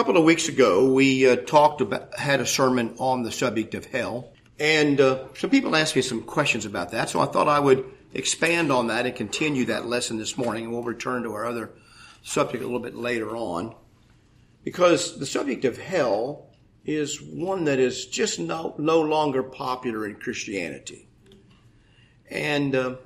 couple of weeks ago, we uh, talked about, had a sermon on the subject of hell. And uh, some people asked me some questions about that, so I thought I would expand on that and continue that lesson this morning, and we'll return to our other subject a little bit later on. Because the subject of hell is one that is just no, no longer popular in Christianity. And uh,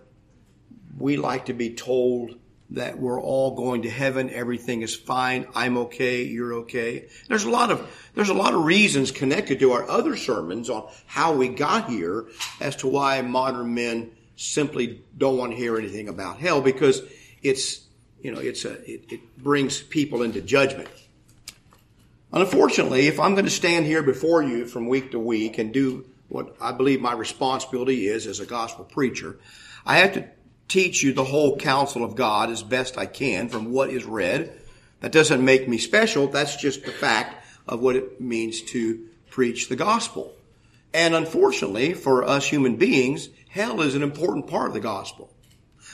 we like to be told that we're all going to heaven. Everything is fine. I'm okay. You're okay. There's a lot of, there's a lot of reasons connected to our other sermons on how we got here as to why modern men simply don't want to hear anything about hell because it's, you know, it's a, it, it brings people into judgment. Unfortunately, if I'm going to stand here before you from week to week and do what I believe my responsibility is as a gospel preacher, I have to teach you the whole counsel of God as best I can from what is read. That doesn't make me special. That's just the fact of what it means to preach the gospel. And unfortunately, for us human beings, hell is an important part of the gospel.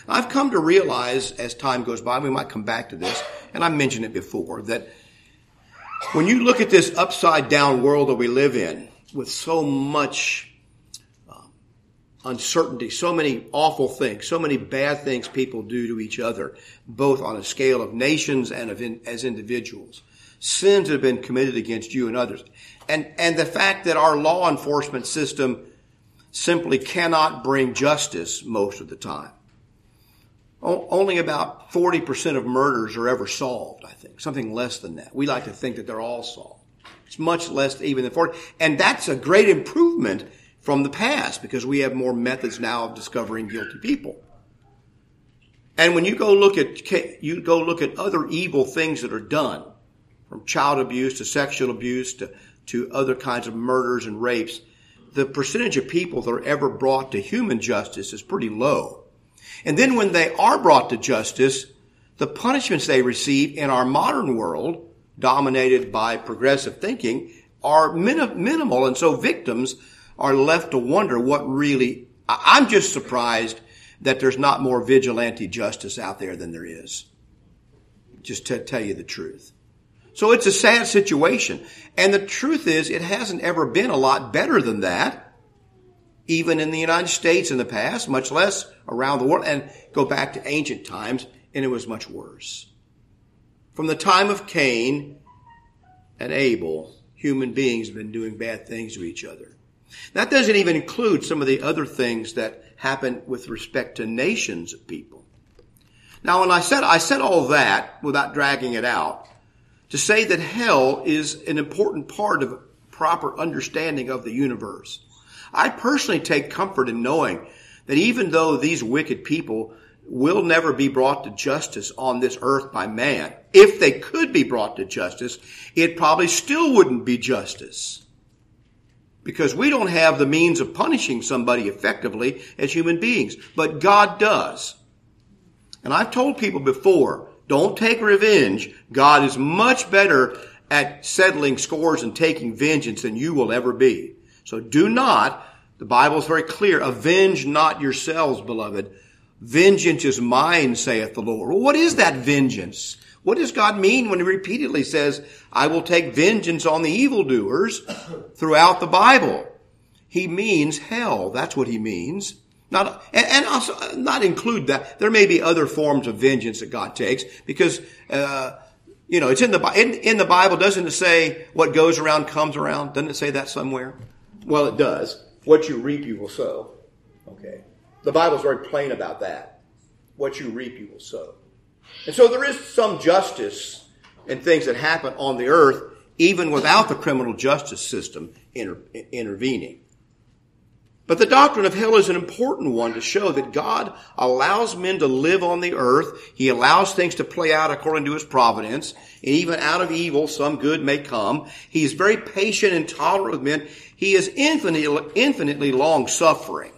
I've come to realize as time goes by, we might come back to this, and I mentioned it before, that when you look at this upside down world that we live in, with so much uncertainty, so many awful things, so many bad things people do to each other, both on a scale of nations and of in, as individuals. Sins have been committed against you and others. And, and the fact that our law enforcement system simply cannot bring justice most of the time. O- only about 40% of murders are ever solved, I think. Something less than that. We like to think that they're all solved. It's much less even than 40. And that's a great improvement from the past because we have more methods now of discovering guilty people. And when you go look at you go look at other evil things that are done, from child abuse to sexual abuse to, to other kinds of murders and rapes, the percentage of people that are ever brought to human justice is pretty low. And then when they are brought to justice, the punishments they receive in our modern world, dominated by progressive thinking, are minim- minimal. And so victims are left to wonder what really, I'm just surprised that there's not more vigilante justice out there than there is. Just to tell you the truth. So it's a sad situation. And the truth is, it hasn't ever been a lot better than that, even in the United States in the past, much less around the world. And go back to ancient times, and it was much worse. From the time of Cain and Abel, human beings have been doing bad things to each other. That doesn't even include some of the other things that happen with respect to nations of people. Now, when I said, I said all that without dragging it out to say that hell is an important part of proper understanding of the universe. I personally take comfort in knowing that even though these wicked people will never be brought to justice on this earth by man, if they could be brought to justice, it probably still wouldn't be justice because we don't have the means of punishing somebody effectively as human beings, but God does. And I've told people before, don't take revenge. God is much better at settling scores and taking vengeance than you will ever be. So do not, the Bible is very clear, avenge not yourselves, beloved. Vengeance is mine, saith the Lord. Well, what is that vengeance? What does God mean when he repeatedly says, I will take vengeance on the evildoers throughout the Bible? He means hell. That's what he means. Not, and, also not include that. There may be other forms of vengeance that God takes because, uh, you know, it's in the, in, in the Bible. Doesn't it say what goes around comes around? Doesn't it say that somewhere? Well, it does. What you reap, you will sow. Okay. The Bible's very plain about that. What you reap, you will sow. And so there is some justice in things that happen on the earth, even without the criminal justice system inter- intervening. But the doctrine of hell is an important one to show that God allows men to live on the earth. He allows things to play out according to his providence. And even out of evil, some good may come. He is very patient and tolerant with men. He is infinitely, infinitely long suffering.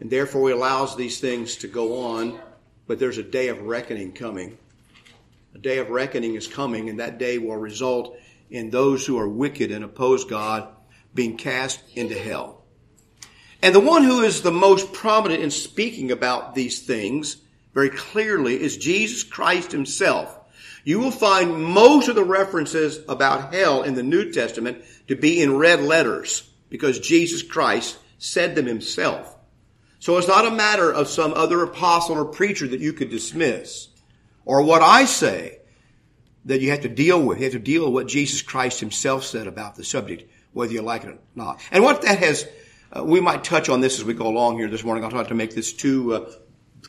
And therefore he allows these things to go on but there's a day of reckoning coming. A day of reckoning is coming, and that day will result in those who are wicked and oppose God being cast into hell. And the one who is the most prominent in speaking about these things very clearly is Jesus Christ himself. You will find most of the references about hell in the New Testament to be in red letters because Jesus Christ said them himself. So it's not a matter of some other apostle or preacher that you could dismiss or what I say that you have to deal with. You have to deal with what Jesus Christ himself said about the subject, whether you like it or not. And what that has, uh, we might touch on this as we go along here this morning. I'll try to make this too, uh,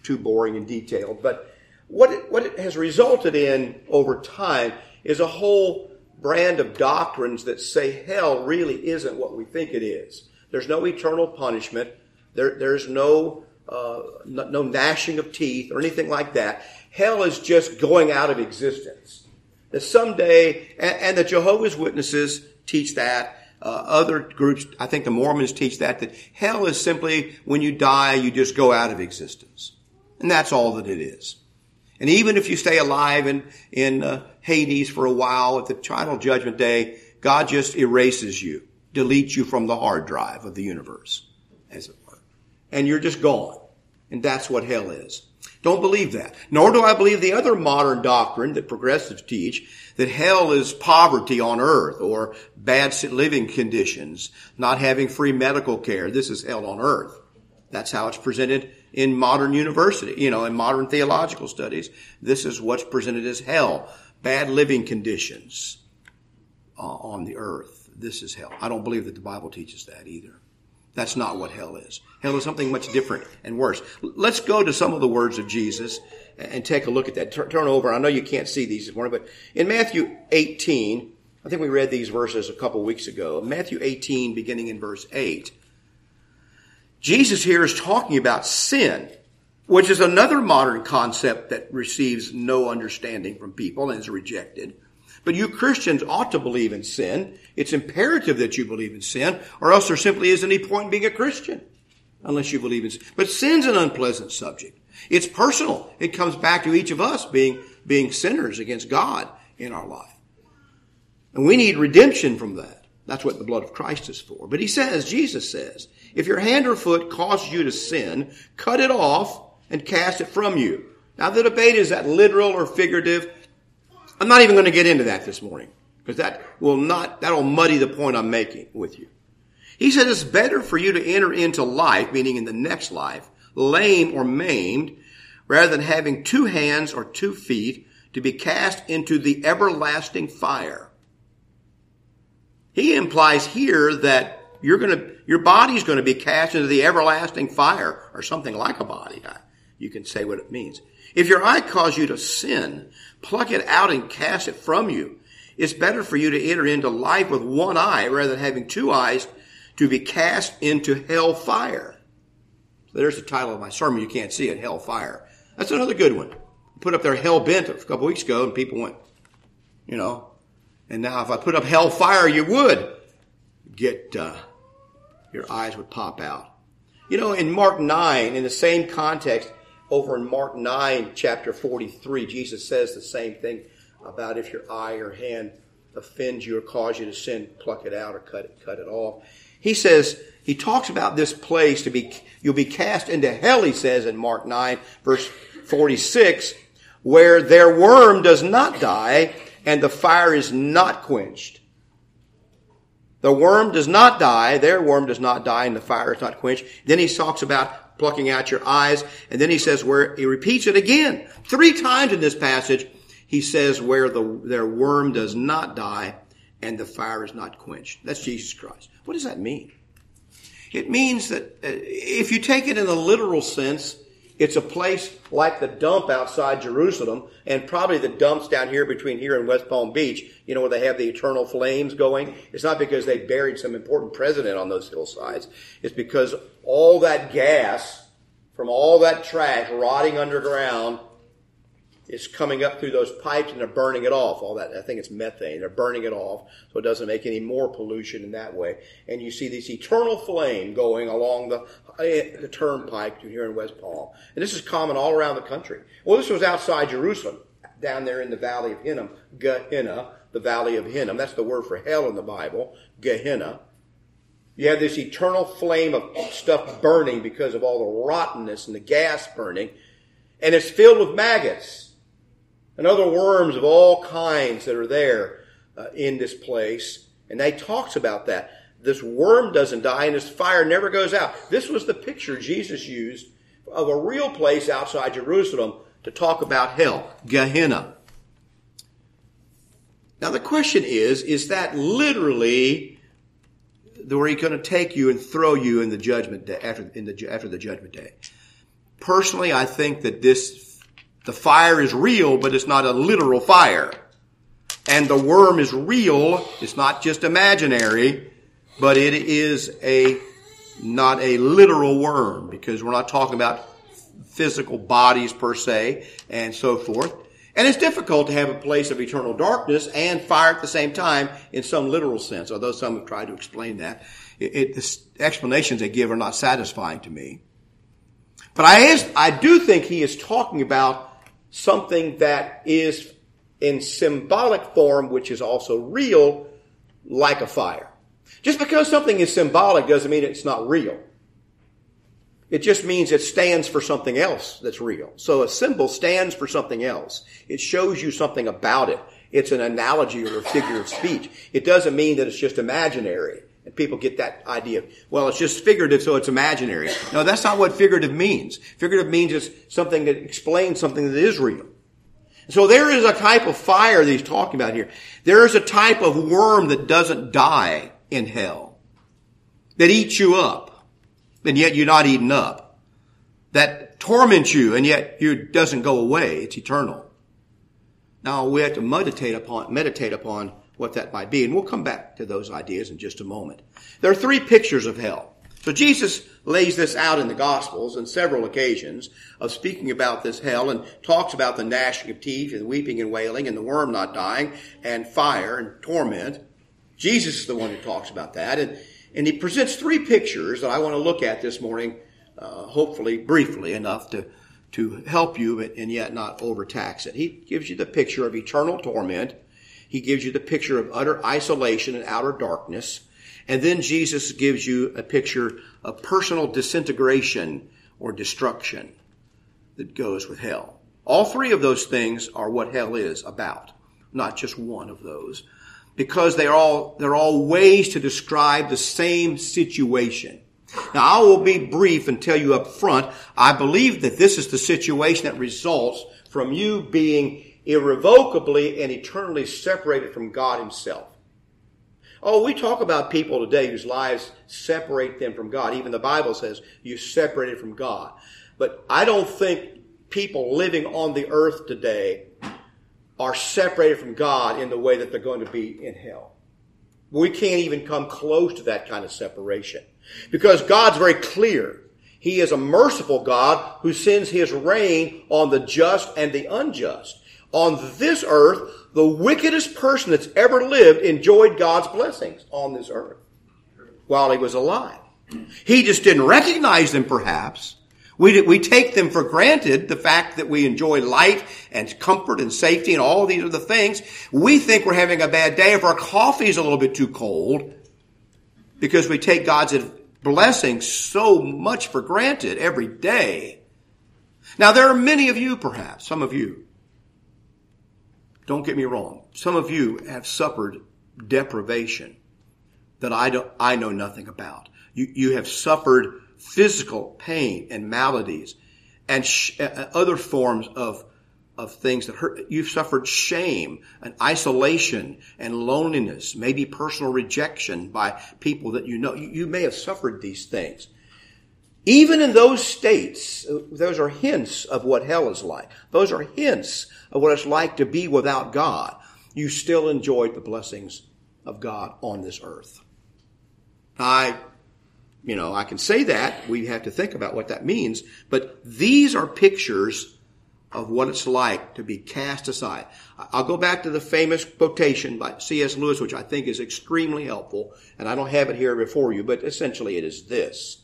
too boring and detailed, but what it, what it has resulted in over time is a whole brand of doctrines that say hell really isn't what we think it is. There's no eternal punishment. There, there's no, uh, no, no gnashing of teeth or anything like that. Hell is just going out of existence. That someday, and, and the Jehovah's Witnesses teach that. Uh, other groups, I think the Mormons teach that, that hell is simply when you die, you just go out of existence. And that's all that it is. And even if you stay alive in, in uh, Hades for a while at the final judgment day, God just erases you, deletes you from the hard drive of the universe, as. And you're just gone. And that's what hell is. Don't believe that. Nor do I believe the other modern doctrine that progressives teach that hell is poverty on earth or bad living conditions, not having free medical care. This is hell on earth. That's how it's presented in modern university, you know, in modern theological studies. This is what's presented as hell. Bad living conditions uh, on the earth. This is hell. I don't believe that the Bible teaches that either. That's not what hell is. Hell is something much different and worse. Let's go to some of the words of Jesus and take a look at that. Turn over. I know you can't see these this morning, but in Matthew 18, I think we read these verses a couple weeks ago. Matthew 18, beginning in verse 8. Jesus here is talking about sin, which is another modern concept that receives no understanding from people and is rejected. But you Christians ought to believe in sin. It's imperative that you believe in sin, or else there simply isn't any point in being a Christian unless you believe in sin. But sin's an unpleasant subject. It's personal. It comes back to each of us being, being sinners against God in our life. And we need redemption from that. That's what the blood of Christ is for. But he says, Jesus says, if your hand or foot causes you to sin, cut it off and cast it from you. Now the debate is that literal or figurative. I'm not even going to get into that this morning because that will not, that'll muddy the point I'm making with you. He says it's better for you to enter into life, meaning in the next life, lame or maimed, rather than having two hands or two feet to be cast into the everlasting fire. He implies here that you're going to, your body's going to be cast into the everlasting fire or something like a body. You can say what it means. If your eye cause you to sin, pluck it out and cast it from you. It's better for you to enter into life with one eye rather than having two eyes to be cast into hell fire. So there's the title of my sermon. You can't see it, hell fire. That's another good one. Put up there hell bent a couple weeks ago and people went, you know, and now if I put up hell fire, you would get, uh, your eyes would pop out. You know, in Mark 9, in the same context, over in Mark 9, chapter 43, Jesus says the same thing about if your eye or hand offends you or cause you to sin, pluck it out or cut it, cut it off. He says, he talks about this place to be, you'll be cast into hell, he says in Mark 9, verse 46, where their worm does not die and the fire is not quenched. The worm does not die, their worm does not die, and the fire is not quenched. Then he talks about plucking out your eyes, and then he says where, he repeats it again. Three times in this passage, he says where the, their worm does not die, and the fire is not quenched. That's Jesus Christ. What does that mean? It means that uh, if you take it in a literal sense, it's a place like the dump outside Jerusalem and probably the dumps down here between here and West Palm Beach, you know, where they have the eternal flames going. It's not because they buried some important president on those hillsides. It's because all that gas from all that trash rotting underground is coming up through those pipes and they're burning it off. All that, I think it's methane. They're burning it off so it doesn't make any more pollution in that way. And you see this eternal flame going along the, the turnpike here in West Palm. And this is common all around the country. Well, this was outside Jerusalem, down there in the valley of Hinnom, Gehenna, the valley of Hinnom. That's the word for hell in the Bible, Gehenna. You have this eternal flame of stuff burning because of all the rottenness and the gas burning. And it's filled with maggots. and other worms of all kinds that are there uh, in this place. And they talks about that. This worm doesn't die and this fire never goes out. This was the picture Jesus used of a real place outside Jerusalem to talk about hell, Gehenna. Now the question is, is that literally where he's going to take you and throw you in the judgment day, after, the, after the judgment day? Personally, I think that this, the fire is real, but it's not a literal fire. And the worm is real. It's not just imaginary, but it is a, not a literal worm because we're not talking about physical bodies per se and so forth. And it's difficult to have a place of eternal darkness and fire at the same time in some literal sense, although some have tried to explain that. It, it, the explanations they give are not satisfying to me. But I, is, I do think he is talking about something that is in symbolic form, which is also real, like a fire. Just because something is symbolic doesn't mean it's not real. It just means it stands for something else that's real. So a symbol stands for something else. It shows you something about it. It's an analogy or a figure of speech. It doesn't mean that it's just imaginary. And people get that idea. Well, it's just figurative, so it's imaginary. No, that's not what figurative means. Figurative means it's something that explains something that is real. So there is a type of fire that he's talking about here. There is a type of worm that doesn't die in hell. That eats you up. And yet you're not eaten up. That torments you and yet it doesn't go away. It's eternal. Now we have to meditate upon, meditate upon what that might be. And we'll come back to those ideas in just a moment. There are three pictures of hell. So Jesus lays this out in the Gospels on several occasions of speaking about this hell and talks about the gnashing of teeth and weeping and wailing and the worm not dying and fire and torment. Jesus is the one who talks about that. And, and he presents three pictures that I want to look at this morning, uh, hopefully briefly enough to, to help you and yet not overtax it. He gives you the picture of eternal torment. He gives you the picture of utter isolation and outer darkness. And then Jesus gives you a picture of personal disintegration or destruction that goes with hell. All three of those things are what hell is about, not just one of those, because they're all, they're all ways to describe the same situation. Now I will be brief and tell you up front, I believe that this is the situation that results from you being irrevocably and eternally separated from God himself. Oh, we talk about people today whose lives separate them from God. Even the Bible says you separated from God. But I don't think people living on the earth today are separated from God in the way that they're going to be in hell. We can't even come close to that kind of separation. Because God's very clear. He is a merciful God who sends his rain on the just and the unjust. On this earth, the wickedest person that's ever lived enjoyed God's blessings on this earth while he was alive. He just didn't recognize them perhaps. We, we take them for granted, the fact that we enjoy light and comfort and safety and all these other things. We think we're having a bad day if our coffee is a little bit too cold because we take God's blessing so much for granted every day. Now there are many of you perhaps, some of you, don't get me wrong. Some of you have suffered deprivation that I don't, I know nothing about. You, you have suffered physical pain and maladies and sh- uh, uh, other forms of, of things that hurt. You've suffered shame and isolation and loneliness, maybe personal rejection by people that you know. You, you may have suffered these things. Even in those states, those are hints of what hell is like. Those are hints of what it's like to be without God. You still enjoyed the blessings of God on this earth. I, you know, I can say that. We have to think about what that means. But these are pictures of what it's like to be cast aside. I'll go back to the famous quotation by C.S. Lewis, which I think is extremely helpful, and I don't have it here before you, but essentially it is this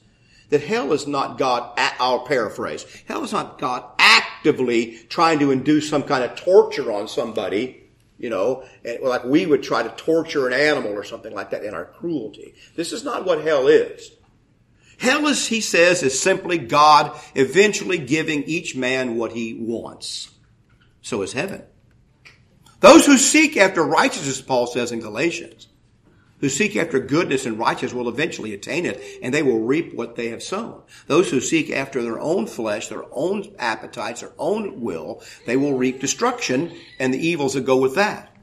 that hell is not God, I'll paraphrase, hell is not God actively trying to induce some kind of torture on somebody, you know, like we would try to torture an animal or something like that in our cruelty. This is not what hell is. Hell is, he says, is simply God eventually giving each man what he wants. So is heaven. Those who seek after righteousness, Paul says in Galatians, who seek after goodness and righteousness will eventually attain it, and they will reap what they have sown. Those who seek after their own flesh, their own appetites, their own will, they will reap destruction and the evils that go with that.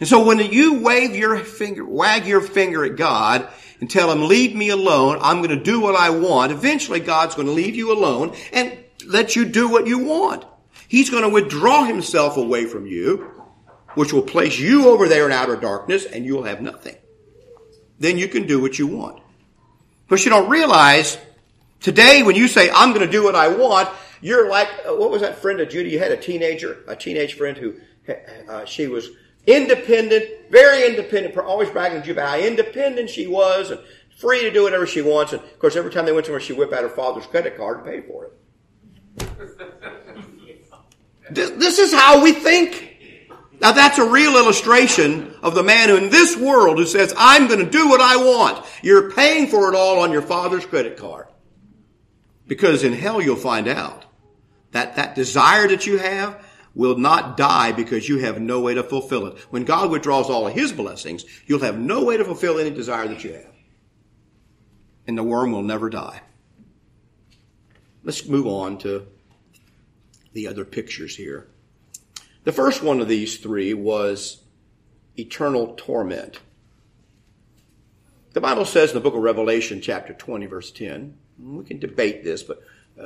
And so when you wave your finger, wag your finger at God and tell him, leave me alone, I'm going to do what I want, eventually God's going to leave you alone and let you do what you want. He's going to withdraw himself away from you, which will place you over there in outer darkness and you'll have nothing then you can do what you want. But you don't realize today when you say, I'm going to do what I want, you're like, uh, what was that friend of Judy? You had a teenager, a teenage friend who, uh, she was independent, very independent, always bragging to you about how independent she was and free to do whatever she wants. And of course, every time they went somewhere, she whipped out her father's credit card to pay for it. this, this is how we think. Now that's a real illustration of the man who in this world who says, I'm going to do what I want. You're paying for it all on your father's credit card. Because in hell you'll find out that that desire that you have will not die because you have no way to fulfill it. When God withdraws all of his blessings, you'll have no way to fulfill any desire that you have. And the worm will never die. Let's move on to the other pictures here. The first one of these three was eternal torment. The Bible says in the book of Revelation, chapter 20, verse 10, we can debate this, but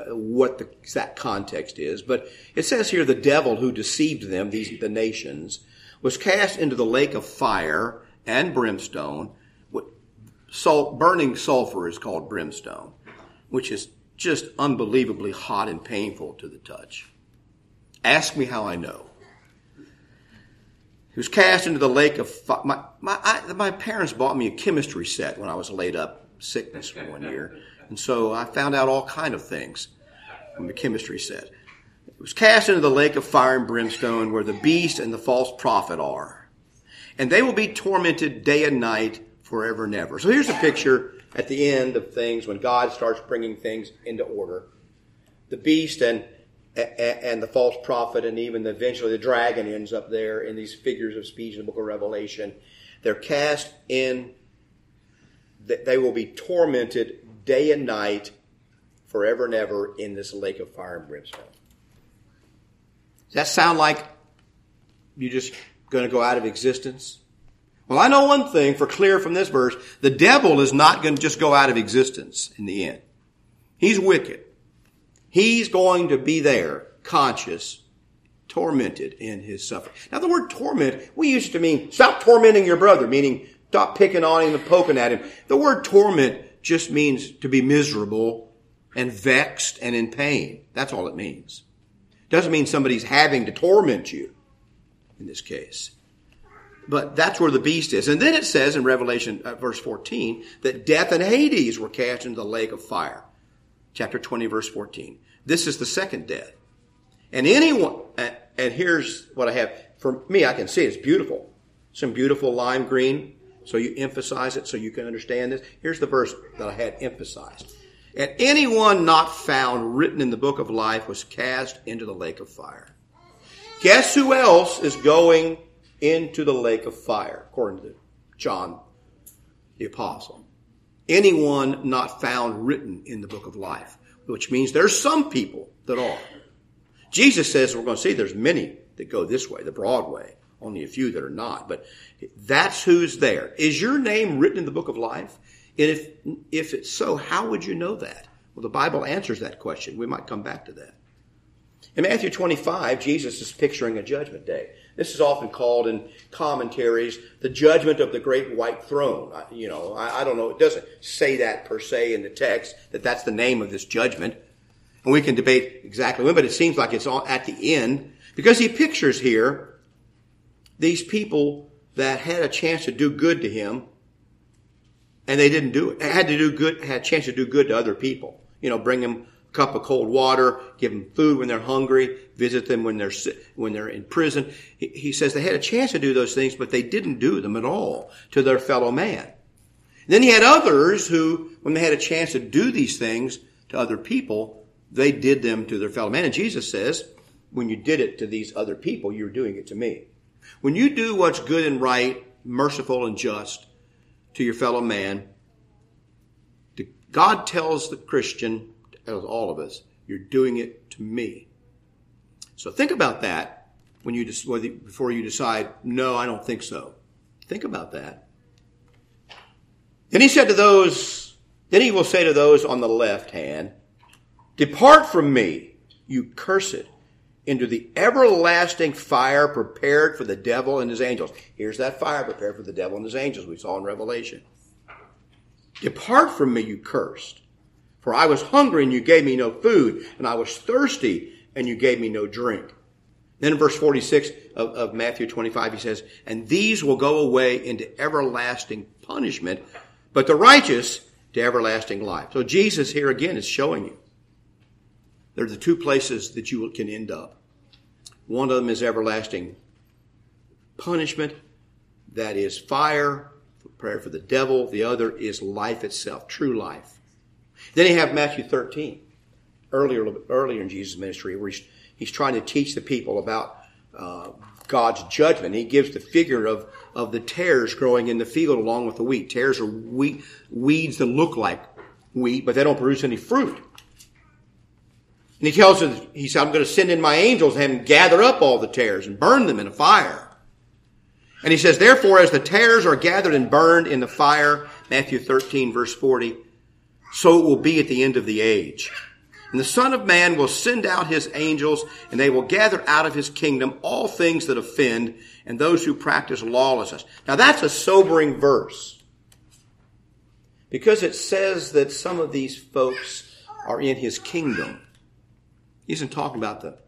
what the exact context is, but it says here the devil who deceived them, these the nations, was cast into the lake of fire and brimstone. What salt, burning sulfur is called brimstone, which is just unbelievably hot and painful to the touch. Ask me how I know. He was cast into the lake of fire. My, my, I, my parents bought me a chemistry set when I was laid up sickness one year. And so I found out all kind of things from the chemistry set. It was cast into the lake of fire and brimstone where the beast and the false prophet are. And they will be tormented day and night forever and ever. So here's a picture at the end of things when God starts bringing things into order. The beast and and the false prophet and even eventually the dragon ends up there in these figures of speech in the book of Revelation. They're cast in, they will be tormented day and night forever and ever in this lake of fire and brimstone. Does that sound like you're just going to go out of existence? Well, I know one thing for clear from this verse. The devil is not going to just go out of existence in the end. He's wicked. He's going to be there, conscious, tormented in his suffering. Now, the word torment, we used to mean stop tormenting your brother, meaning stop picking on him and poking at him. The word torment just means to be miserable and vexed and in pain. That's all it means. Doesn't mean somebody's having to torment you in this case. But that's where the beast is. And then it says in Revelation uh, verse 14 that death and Hades were cast into the lake of fire chapter 20, verse 14. This is the second death. And anyone, and here's what I have. For me, I can see it's beautiful. Some beautiful lime green. So you emphasize it so you can understand this. Here's the verse that I had emphasized. And anyone not found written in the book of life was cast into the lake of fire. Guess who else is going into the lake of fire, according to John the apostle? anyone not found written in the book of life, which means there's some people that are. Jesus says we're going to see there's many that go this way, the broad way, only a few that are not, but that's who's there. Is your name written in the book of life? And if, if it's so, how would you know that? Well, the Bible answers that question. We might come back to that. In Matthew 25, Jesus is picturing a judgment day. This is often called in commentaries the judgment of the great white throne. I, you know, I, I, don't know. It doesn't say that per se in the text that that's the name of this judgment. And we can debate exactly when, but it seems like it's all at the end because he pictures here these people that had a chance to do good to him and they didn't do it. Had to do good, had a chance to do good to other people. You know, bring them a cup of cold water, give them food when they're hungry, visit them when they're when they're in prison. He, he says they had a chance to do those things, but they didn't do them at all to their fellow man. then he had others who, when they had a chance to do these things to other people, they did them to their fellow man. And Jesus says, when you did it to these other people, you're doing it to me. When you do what's good and right, merciful and just to your fellow man, God tells the Christian, tells all of us, you're doing it to me. So think about that when you before you decide, no, I don't think so. Think about that. Then he said to those, then he will say to those on the left hand, depart from me, you cursed, into the everlasting fire prepared for the devil and his angels. Here's that fire prepared for the devil and his angels we saw in Revelation. Depart from me, you cursed. For I was hungry and you gave me no food, and I was thirsty and you gave me no drink. Then in verse 46 of, of Matthew 25, he says, And these will go away into everlasting punishment, but the righteous to everlasting life. So Jesus here again is showing you. There are the two places that you can end up. One of them is everlasting punishment, that is fire, prayer for the devil. The other is life itself, true life. Then you have Matthew 13, earlier, earlier in Jesus' ministry, where he's, he's trying to teach the people about uh, God's judgment. He gives the figure of, of the tares growing in the field along with the wheat. Tares are wheat, weeds that look like wheat, but they don't produce any fruit. And he tells them, he said, I'm going to send in my angels and gather up all the tares and burn them in a fire. And he says, therefore, as the tares are gathered and burned in the fire, Matthew 13 verse 40, so it will be at the end of the age. And the Son of Man will send out his angels, and they will gather out of his kingdom all things that offend and those who practice lawlessness. Now that's a sobering verse. Because it says that some of these folks are in his kingdom. He isn't talking about the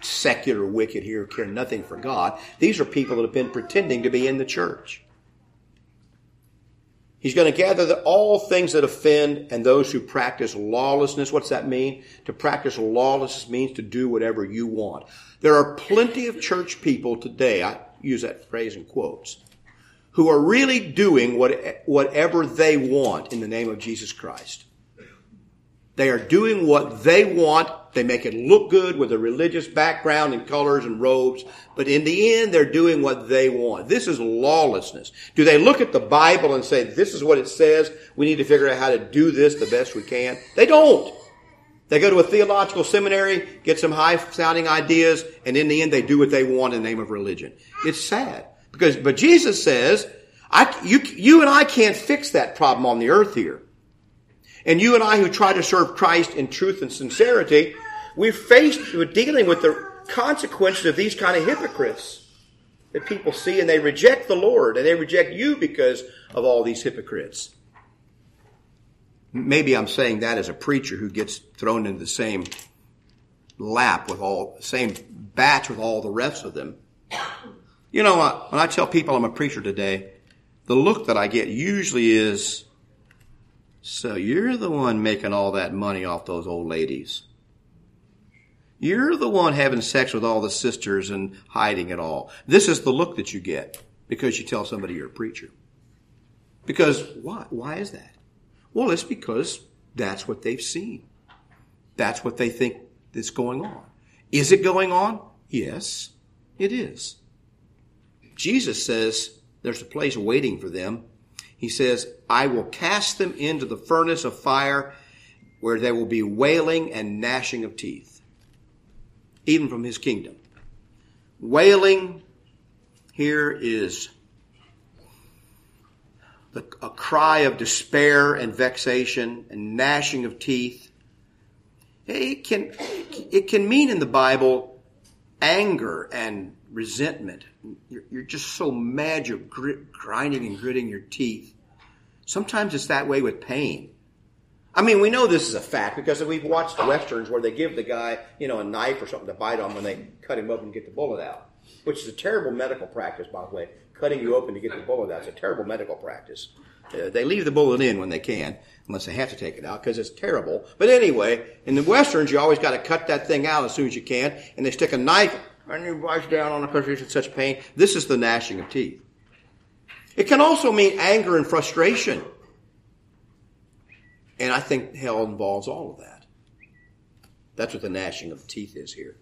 secular wicked here who care nothing for God. These are people that have been pretending to be in the church. He's going to gather the, all things that offend and those who practice lawlessness. What's that mean? To practice lawlessness means to do whatever you want. There are plenty of church people today, I use that phrase in quotes, who are really doing what, whatever they want in the name of Jesus Christ. They are doing what they want. They make it look good with a religious background and colors and robes. But in the end, they're doing what they want. This is lawlessness. Do they look at the Bible and say, this is what it says. We need to figure out how to do this the best we can? They don't. They go to a theological seminary, get some high sounding ideas, and in the end, they do what they want in the name of religion. It's sad. Because, but Jesus says, I, you, you and I can't fix that problem on the earth here. And you and I who try to serve Christ in truth and sincerity, we're faced with dealing with the consequences of these kind of hypocrites that people see and they reject the Lord and they reject you because of all these hypocrites. Maybe I'm saying that as a preacher who gets thrown into the same lap with all, same batch with all the rest of them. You know, uh, when I tell people I'm a preacher today, the look that I get usually is, so you're the one making all that money off those old ladies. You're the one having sex with all the sisters and hiding it all. This is the look that you get because you tell somebody you're a preacher. Because why? Why is that? Well, it's because that's what they've seen. That's what they think is going on. Is it going on? Yes, it is. Jesus says there's a place waiting for them he says, I will cast them into the furnace of fire where there will be wailing and gnashing of teeth, even from his kingdom. Wailing here is the, a cry of despair and vexation and gnashing of teeth. It can, it can mean in the Bible anger and resentment. You're, you're just so mad you're grit, grinding and gritting your teeth. Sometimes it's that way with pain. I mean, we know this is a fact because we've watched westerns where they give the guy, you know, a knife or something to bite on when they cut him open and get the bullet out, which is a terrible medical practice, by the way. Cutting you open to get the bullet out is a terrible medical practice. Uh, they leave the bullet in when they can, unless they have to take it out because it's terrible. But anyway, in the westerns, you always got to cut that thing out as soon as you can, and they stick a knife and you bite down on the country in such pain. This is the gnashing of teeth. It can also mean anger and frustration. And I think hell involves all of that. That's what the gnashing of teeth is here.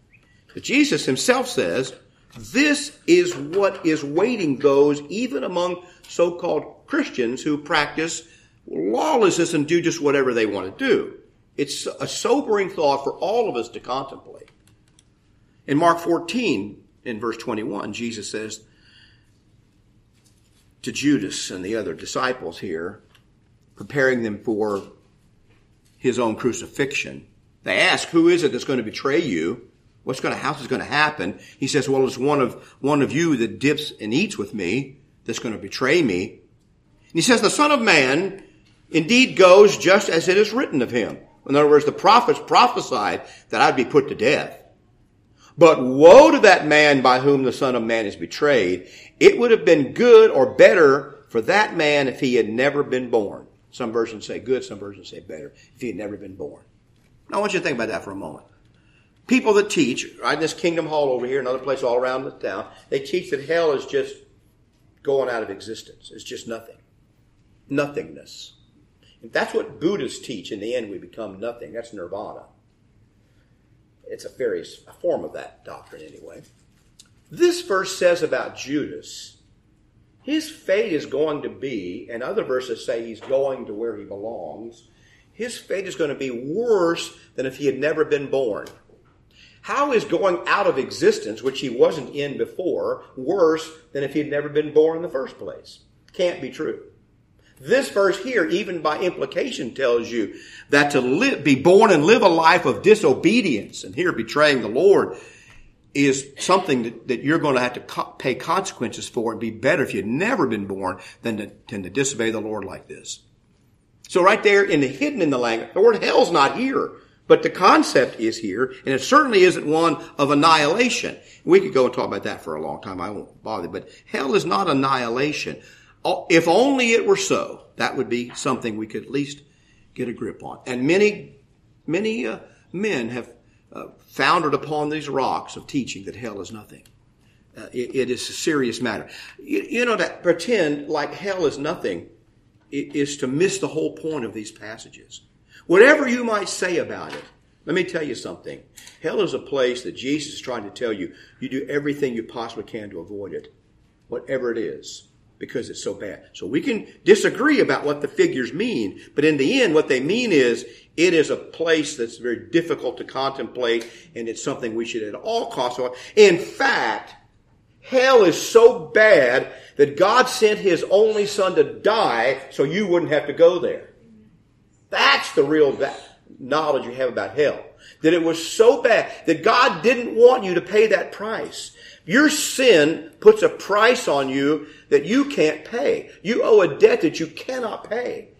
But Jesus himself says, This is what is waiting those, even among so-called Christians who practice lawlessness and do just whatever they want to do. It's a sobering thought for all of us to contemplate. In Mark 14, in verse 21, Jesus says to Judas and the other disciples here, preparing them for his own crucifixion, they ask, who is it that's going to betray you? What's going to, how's this going to happen? He says, well, it's one of, one of you that dips and eats with me that's going to betray me. And he says, the son of man indeed goes just as it is written of him. In other words, the prophets prophesied that I'd be put to death. But woe to that man by whom the Son of Man is betrayed. It would have been good or better for that man if he had never been born. Some versions say good, some versions say better, if he had never been born. Now I want you to think about that for a moment. People that teach, right in this Kingdom Hall over here, another place all around the town, they teach that hell is just going out of existence. It's just nothing. Nothingness. If that's what Buddhists teach, in the end we become nothing. That's nirvana. It's a various a form of that doctrine anyway. This verse says about Judas, his fate is going to be, and other verses say he's going to where he belongs. His fate is going to be worse than if he had never been born. How is going out of existence, which he wasn't in before, worse than if he had never been born in the first place? Can't be true. This verse here, even by implication, tells you that to live, be born and live a life of disobedience, and here betraying the Lord, is something that, that you're going to have to co- pay consequences for and be better if you'd never been born than to, than to disobey the Lord like this. So right there in the hidden in the language, the word hell's not here, but the concept is here, and it certainly isn't one of annihilation. We could go and talk about that for a long time. I won't bother, but hell is not annihilation. If only it were so, that would be something we could at least get a grip on. And many, many uh, men have uh, upon these rocks of teaching that hell is nothing. Uh, it, it is a serious matter. You, you, know, to pretend like hell is nothing is to miss the whole point of these passages. Whatever you might say about it, let me tell you something. Hell is a place that Jesus is trying to tell you, you do everything you possibly can to avoid it, whatever it is because it's so bad. So we can disagree about what the figures mean, but in the end, what they mean is it is a place that's very difficult to contemplate and it's something we should at all costs avoid. In fact, hell is so bad that God sent his only son to die so you wouldn't have to go there. That's the real knowledge you have about hell. That it was so bad that God didn't want you to pay that price. Your sin puts a price on you that you can't pay. You owe a debt that you cannot pay.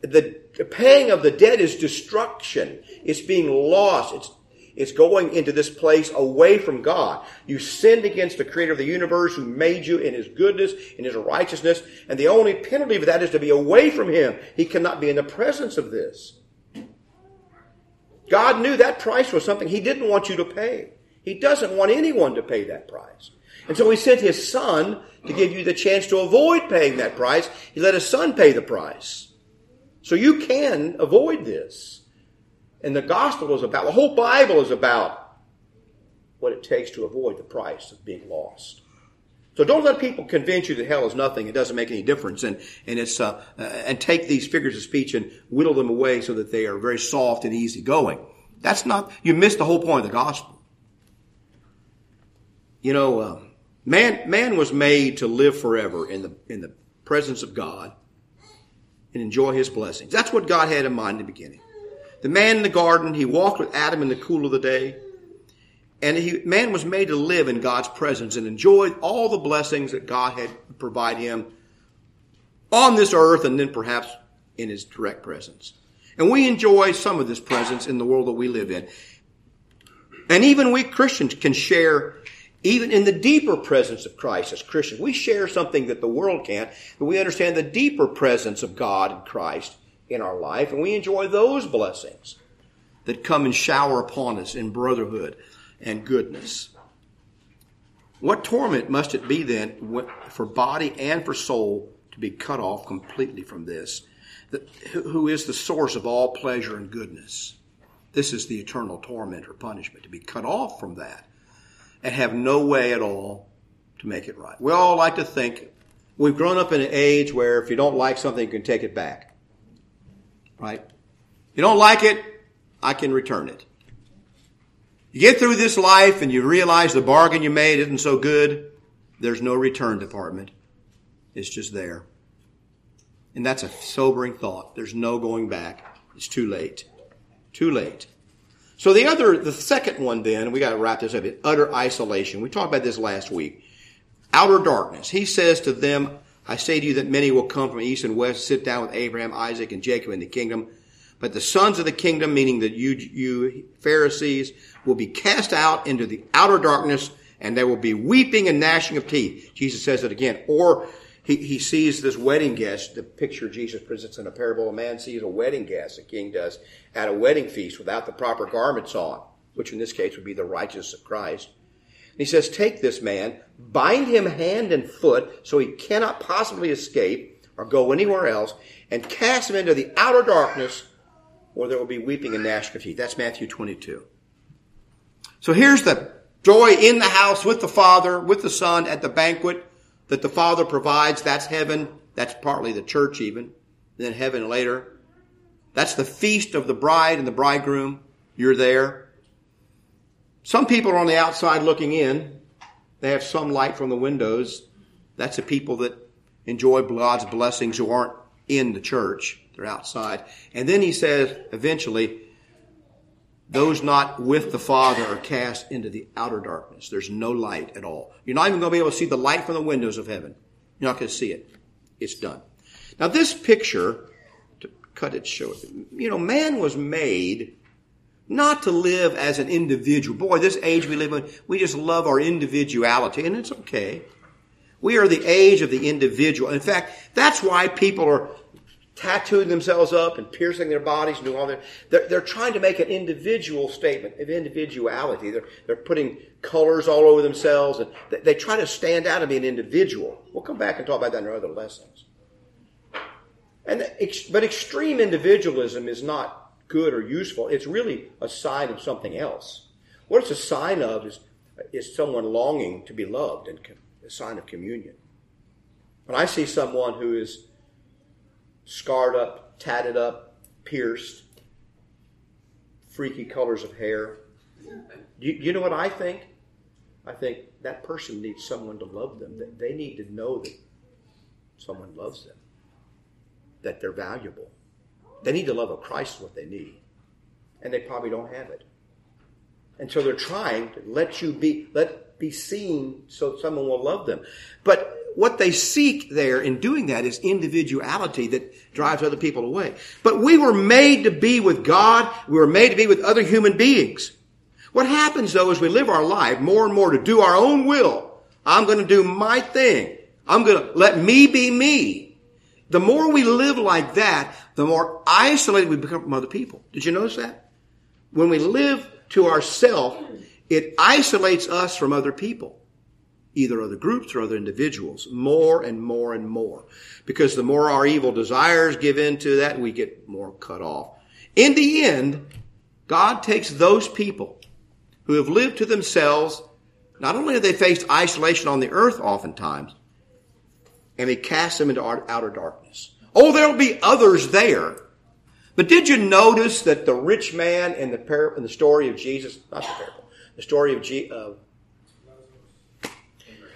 The paying of the debt is destruction. It's being lost. It's, it's going into this place away from God. You sinned against the creator of the universe who made you in his goodness, in his righteousness, and the only penalty for that is to be away from him. He cannot be in the presence of this. God knew that price was something he didn't want you to pay. He doesn't want anyone to pay that price. And so he sent his son to give you the chance to avoid paying that price. He let his son pay the price. So you can avoid this. And the gospel is about, the whole Bible is about what it takes to avoid the price of being lost. So don't let people convince you that hell is nothing. It doesn't make any difference. And, and it's, uh, uh, and take these figures of speech and whittle them away so that they are very soft and easy going. That's not, you miss the whole point of the gospel. You know, uh, man, man was made to live forever in the, in the presence of God and enjoy his blessings. That's what God had in mind in the beginning. The man in the garden, he walked with Adam in the cool of the day. And he, man was made to live in God's presence and enjoy all the blessings that God had provided him on this earth and then perhaps in his direct presence. And we enjoy some of this presence in the world that we live in. And even we Christians can share even in the deeper presence of Christ as Christians, we share something that the world can't, but we understand the deeper presence of God and Christ in our life, and we enjoy those blessings that come and shower upon us in brotherhood and goodness. What torment must it be then for body and for soul to be cut off completely from this, who is the source of all pleasure and goodness? This is the eternal torment or punishment, to be cut off from that and have no way at all to make it right. We all like to think we've grown up in an age where if you don't like something, you can take it back. Right? You don't like it, I can return it. You get through this life and you realize the bargain you made isn't so good, there's no return department. It's just there. And that's a sobering thought. There's no going back. It's too late. Too late. So the other, the second one then, we got to wrap this up, is utter isolation. We talked about this last week. Outer darkness. He says to them, I say to you that many will come from east and west, sit down with Abraham, Isaac, and Jacob in the kingdom. But the sons of the kingdom, meaning that you, you Pharisees, will be cast out into the outer darkness, and there will be weeping and gnashing of teeth. Jesus says it again. Or he, he sees this wedding guest, the picture Jesus presents in a parable. A man sees a wedding guest, a king does, at a wedding feast without the proper garments on, which in this case would be the righteousness of Christ. And he says, Take this man, bind him hand and foot so he cannot possibly escape or go anywhere else, and cast him into the outer darkness where there will be weeping and gnashing of teeth. That's Matthew 22. So here's the joy in the house with the Father, with the Son at the banquet that the Father provides. That's heaven. That's partly the church even. Then heaven later. That's the feast of the bride and the bridegroom. You're there. Some people are on the outside looking in. They have some light from the windows. That's the people that enjoy God's blessings who aren't in the church. They're outside. And then he says, eventually, those not with the Father are cast into the outer darkness. There's no light at all. You're not even going to be able to see the light from the windows of heaven. You're not going to see it. It's done. Now this picture, to cut it short, you know, man was made not to live as an individual. Boy, this age we live in, we just love our individuality, and it's okay. We are the age of the individual. In fact, that's why people are tattooing themselves up and piercing their bodies and doing all that. They're, they're trying to make an individual statement of individuality. They're, they're putting colors all over themselves and they, they try to stand out and be an individual. We'll come back and talk about that in our other lessons. And, but extreme individualism is not good or useful. It's really a sign of something else. What it's a sign of is, is someone longing to be loved and a sign of communion. When I see someone who is scarred up, tatted up, pierced, freaky colors of hair. You, you know what I think? I think that person needs someone to love them. That they need to know that someone loves them, that they're valuable. They need to love of Christ what they need, and they probably don't have it. And so they're trying to let you be let be seen so someone will love them. But what they seek there in doing that is individuality that drives other people away. But we were made to be with God. We were made to be with other human beings. What happens though is we live our life more and more to do our own will. I'm going to do my thing. I'm going to let me be me. The more we live like that, the more isolated we become from other people. Did you notice that? When we live to ourselves, it isolates us from other people either other groups or other individuals, more and more and more. Because the more our evil desires give in to that, we get more cut off. In the end, God takes those people who have lived to themselves, not only have they faced isolation on the earth oftentimes, and he casts them into outer darkness. Oh, there'll be others there. But did you notice that the rich man in the, par- in the story of Jesus, not the parable, the story of, G- uh,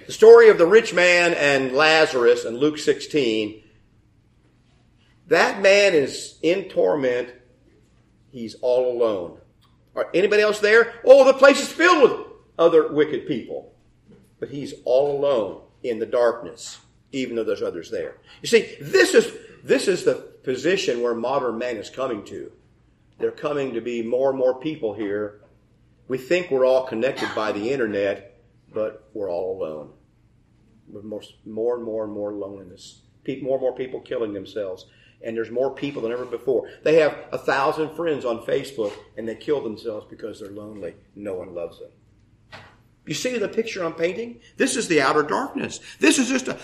the story of the rich man and Lazarus in Luke 16, that man is in torment. He's all alone. Are anybody else there? Oh, the place is filled with other wicked people. But he's all alone in the darkness, even though there's others there. You see, this is, this is the position where modern man is coming to. They're coming to be more and more people here. We think we're all connected by the internet, but we're all alone. With more, more and more and more loneliness. more and more people killing themselves. And there's more people than ever before. They have a thousand friends on Facebook and they kill themselves because they're lonely. No one loves them. You see the picture I'm painting? This is the outer darkness. This is just a,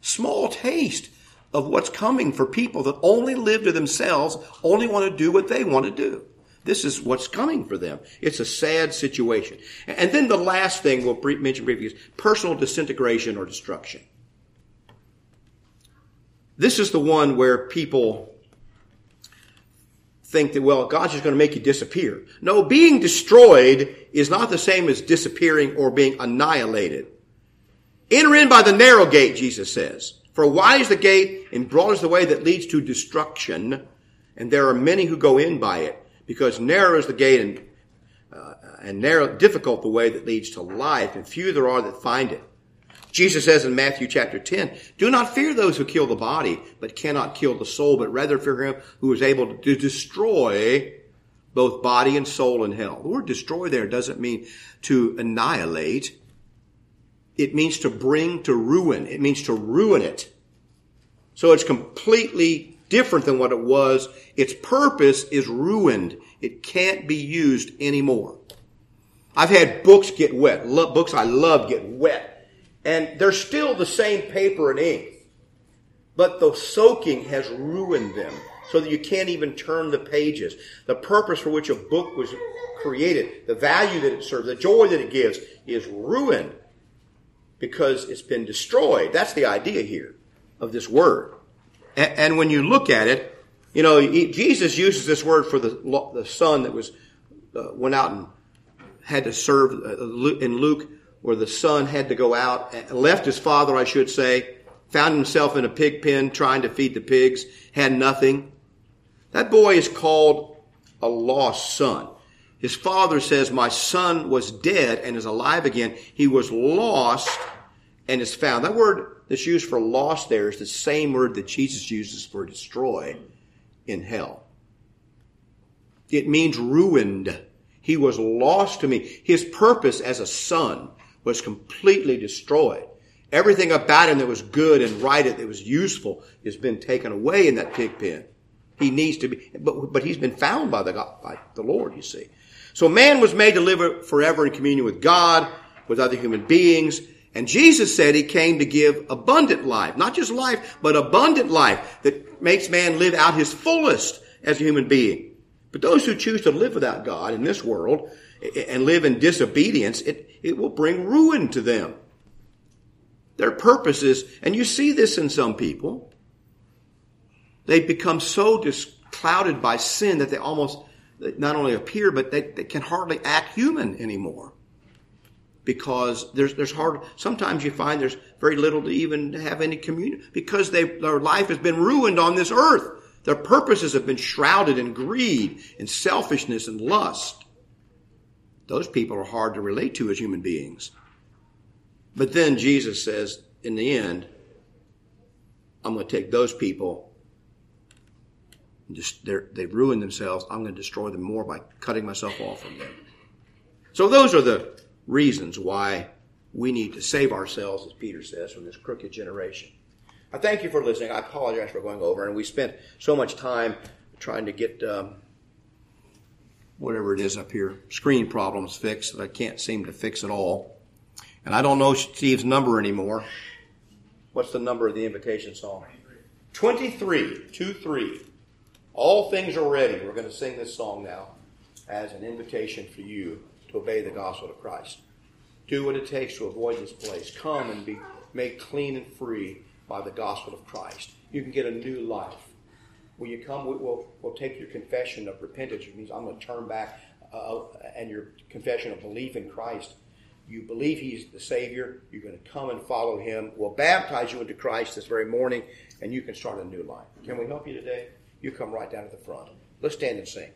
small taste of what's coming for people that only live to themselves, only want to do what they want to do. This is what's coming for them. It's a sad situation. And then the last thing we'll mention briefly is personal disintegration or destruction. This is the one where people think that, well, God's just going to make you disappear. No, being destroyed is not the same as disappearing or being annihilated. Enter in by the narrow gate, Jesus says. For wide is the gate and broad is the way that leads to destruction, and there are many who go in by it, because narrow is the gate and, uh, and narrow, difficult the way that leads to life, and few there are that find it. Jesus says in Matthew chapter 10, do not fear those who kill the body, but cannot kill the soul, but rather fear him who is able to destroy both body and soul in hell. The word destroy there doesn't mean to annihilate. It means to bring to ruin. It means to ruin it. So it's completely different than what it was. Its purpose is ruined. It can't be used anymore. I've had books get wet. books I love get wet. And they're still the same paper and ink. But the soaking has ruined them so that you can't even turn the pages. The purpose for which a book was created, the value that it serves, the joy that it gives is ruined because it's been destroyed. That's the idea here of this word. And, when you look at it, you know, Jesus uses this word for the, the son that was, uh, went out and had to serve uh, in Luke, where the son had to go out, left his father, I should say, found himself in a pig pen trying to feed the pigs, had nothing. That boy is called a lost son. His father says, My son was dead and is alive again. He was lost and is found. That word that's used for lost there is the same word that Jesus uses for destroy in hell. It means ruined. He was lost to me. His purpose as a son was completely destroyed. Everything about him that was good and right, that was useful, has been taken away in that pig pen. He needs to be, but, but he's been found by the, God, by the Lord, you see. So man was made to live forever in communion with God, with other human beings. And Jesus said he came to give abundant life, not just life, but abundant life that makes man live out his fullest as a human being. But those who choose to live without God in this world and live in disobedience, it, it will bring ruin to them. Their purposes, and you see this in some people, they become so clouded by sin that they almost not only appear, but they, they can hardly act human anymore. Because there's, there's hard, sometimes you find there's very little to even have any communion, because they, their life has been ruined on this earth. Their purposes have been shrouded in greed and selfishness and lust. Those people are hard to relate to as human beings. But then Jesus says, in the end, I'm going to take those people they've ruined themselves. I'm going to destroy them more by cutting myself off from them. So those are the reasons why we need to save ourselves, as Peter says, from this crooked generation. I thank you for listening. I apologize for going over, and we spent so much time trying to get um, whatever it is up here, screen problems fixed that I can't seem to fix at all. And I don't know Steve's number anymore. What's the number of the invitation song? 23. 2 3. All things are ready. We're going to sing this song now as an invitation for you to obey the gospel of Christ. Do what it takes to avoid this place. Come and be made clean and free by the gospel of Christ. You can get a new life. Will you come? We'll, we'll take your confession of repentance, which means I'm going to turn back, uh, and your confession of belief in Christ. You believe He's the Savior. You're going to come and follow Him. We'll baptize you into Christ this very morning, and you can start a new life. Can we help you today? you come right down to the front. Let's stand and sing.